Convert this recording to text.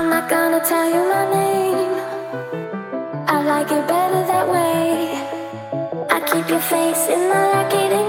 I'm not gonna tell you my name. I like it better that way. I keep your face in the racket.